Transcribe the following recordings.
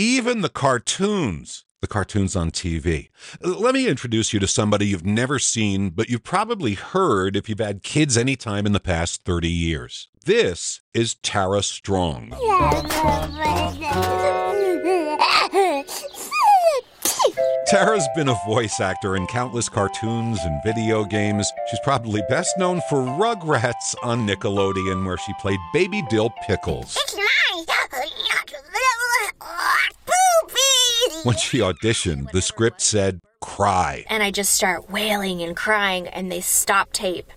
even the cartoons. The cartoons on TV. Let me introduce you to somebody you've never seen, but you've probably heard if you've had kids any time in the past 30 years. This is Tara Strong. Tara's been a voice actor in countless cartoons and video games. She's probably best known for Rugrats on Nickelodeon, where she played Baby Dil Pickles. When she auditioned, the script said, cry. And I just start wailing and crying, and they stop tape.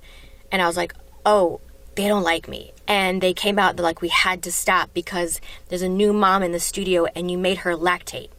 And I was like, oh, they don't like me. And they came out, they're like, we had to stop because there's a new mom in the studio, and you made her lactate.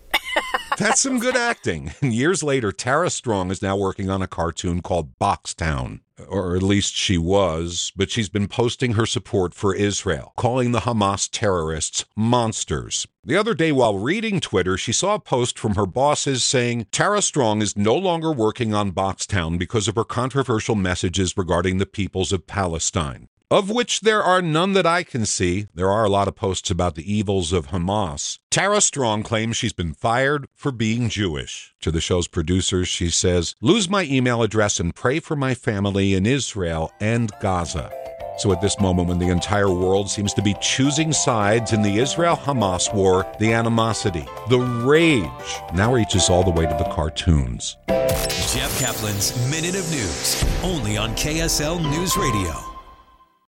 That's some good acting. And years later, Tara Strong is now working on a cartoon called Boxtown. Or at least she was, but she's been posting her support for Israel, calling the Hamas terrorists monsters. The other day, while reading Twitter, she saw a post from her bosses saying Tara Strong is no longer working on Boxtown because of her controversial messages regarding the peoples of Palestine of which there are none that I can see. There are a lot of posts about the evils of Hamas. Tara Strong claims she's been fired for being Jewish. To the show's producers, she says, Lose my email address and pray for my family in Israel and Gaza. So, at this moment, when the entire world seems to be choosing sides in the Israel Hamas war, the animosity, the rage now reaches all the way to the cartoons. Jeff Caplan's Minute of News, only on KSL News Radio.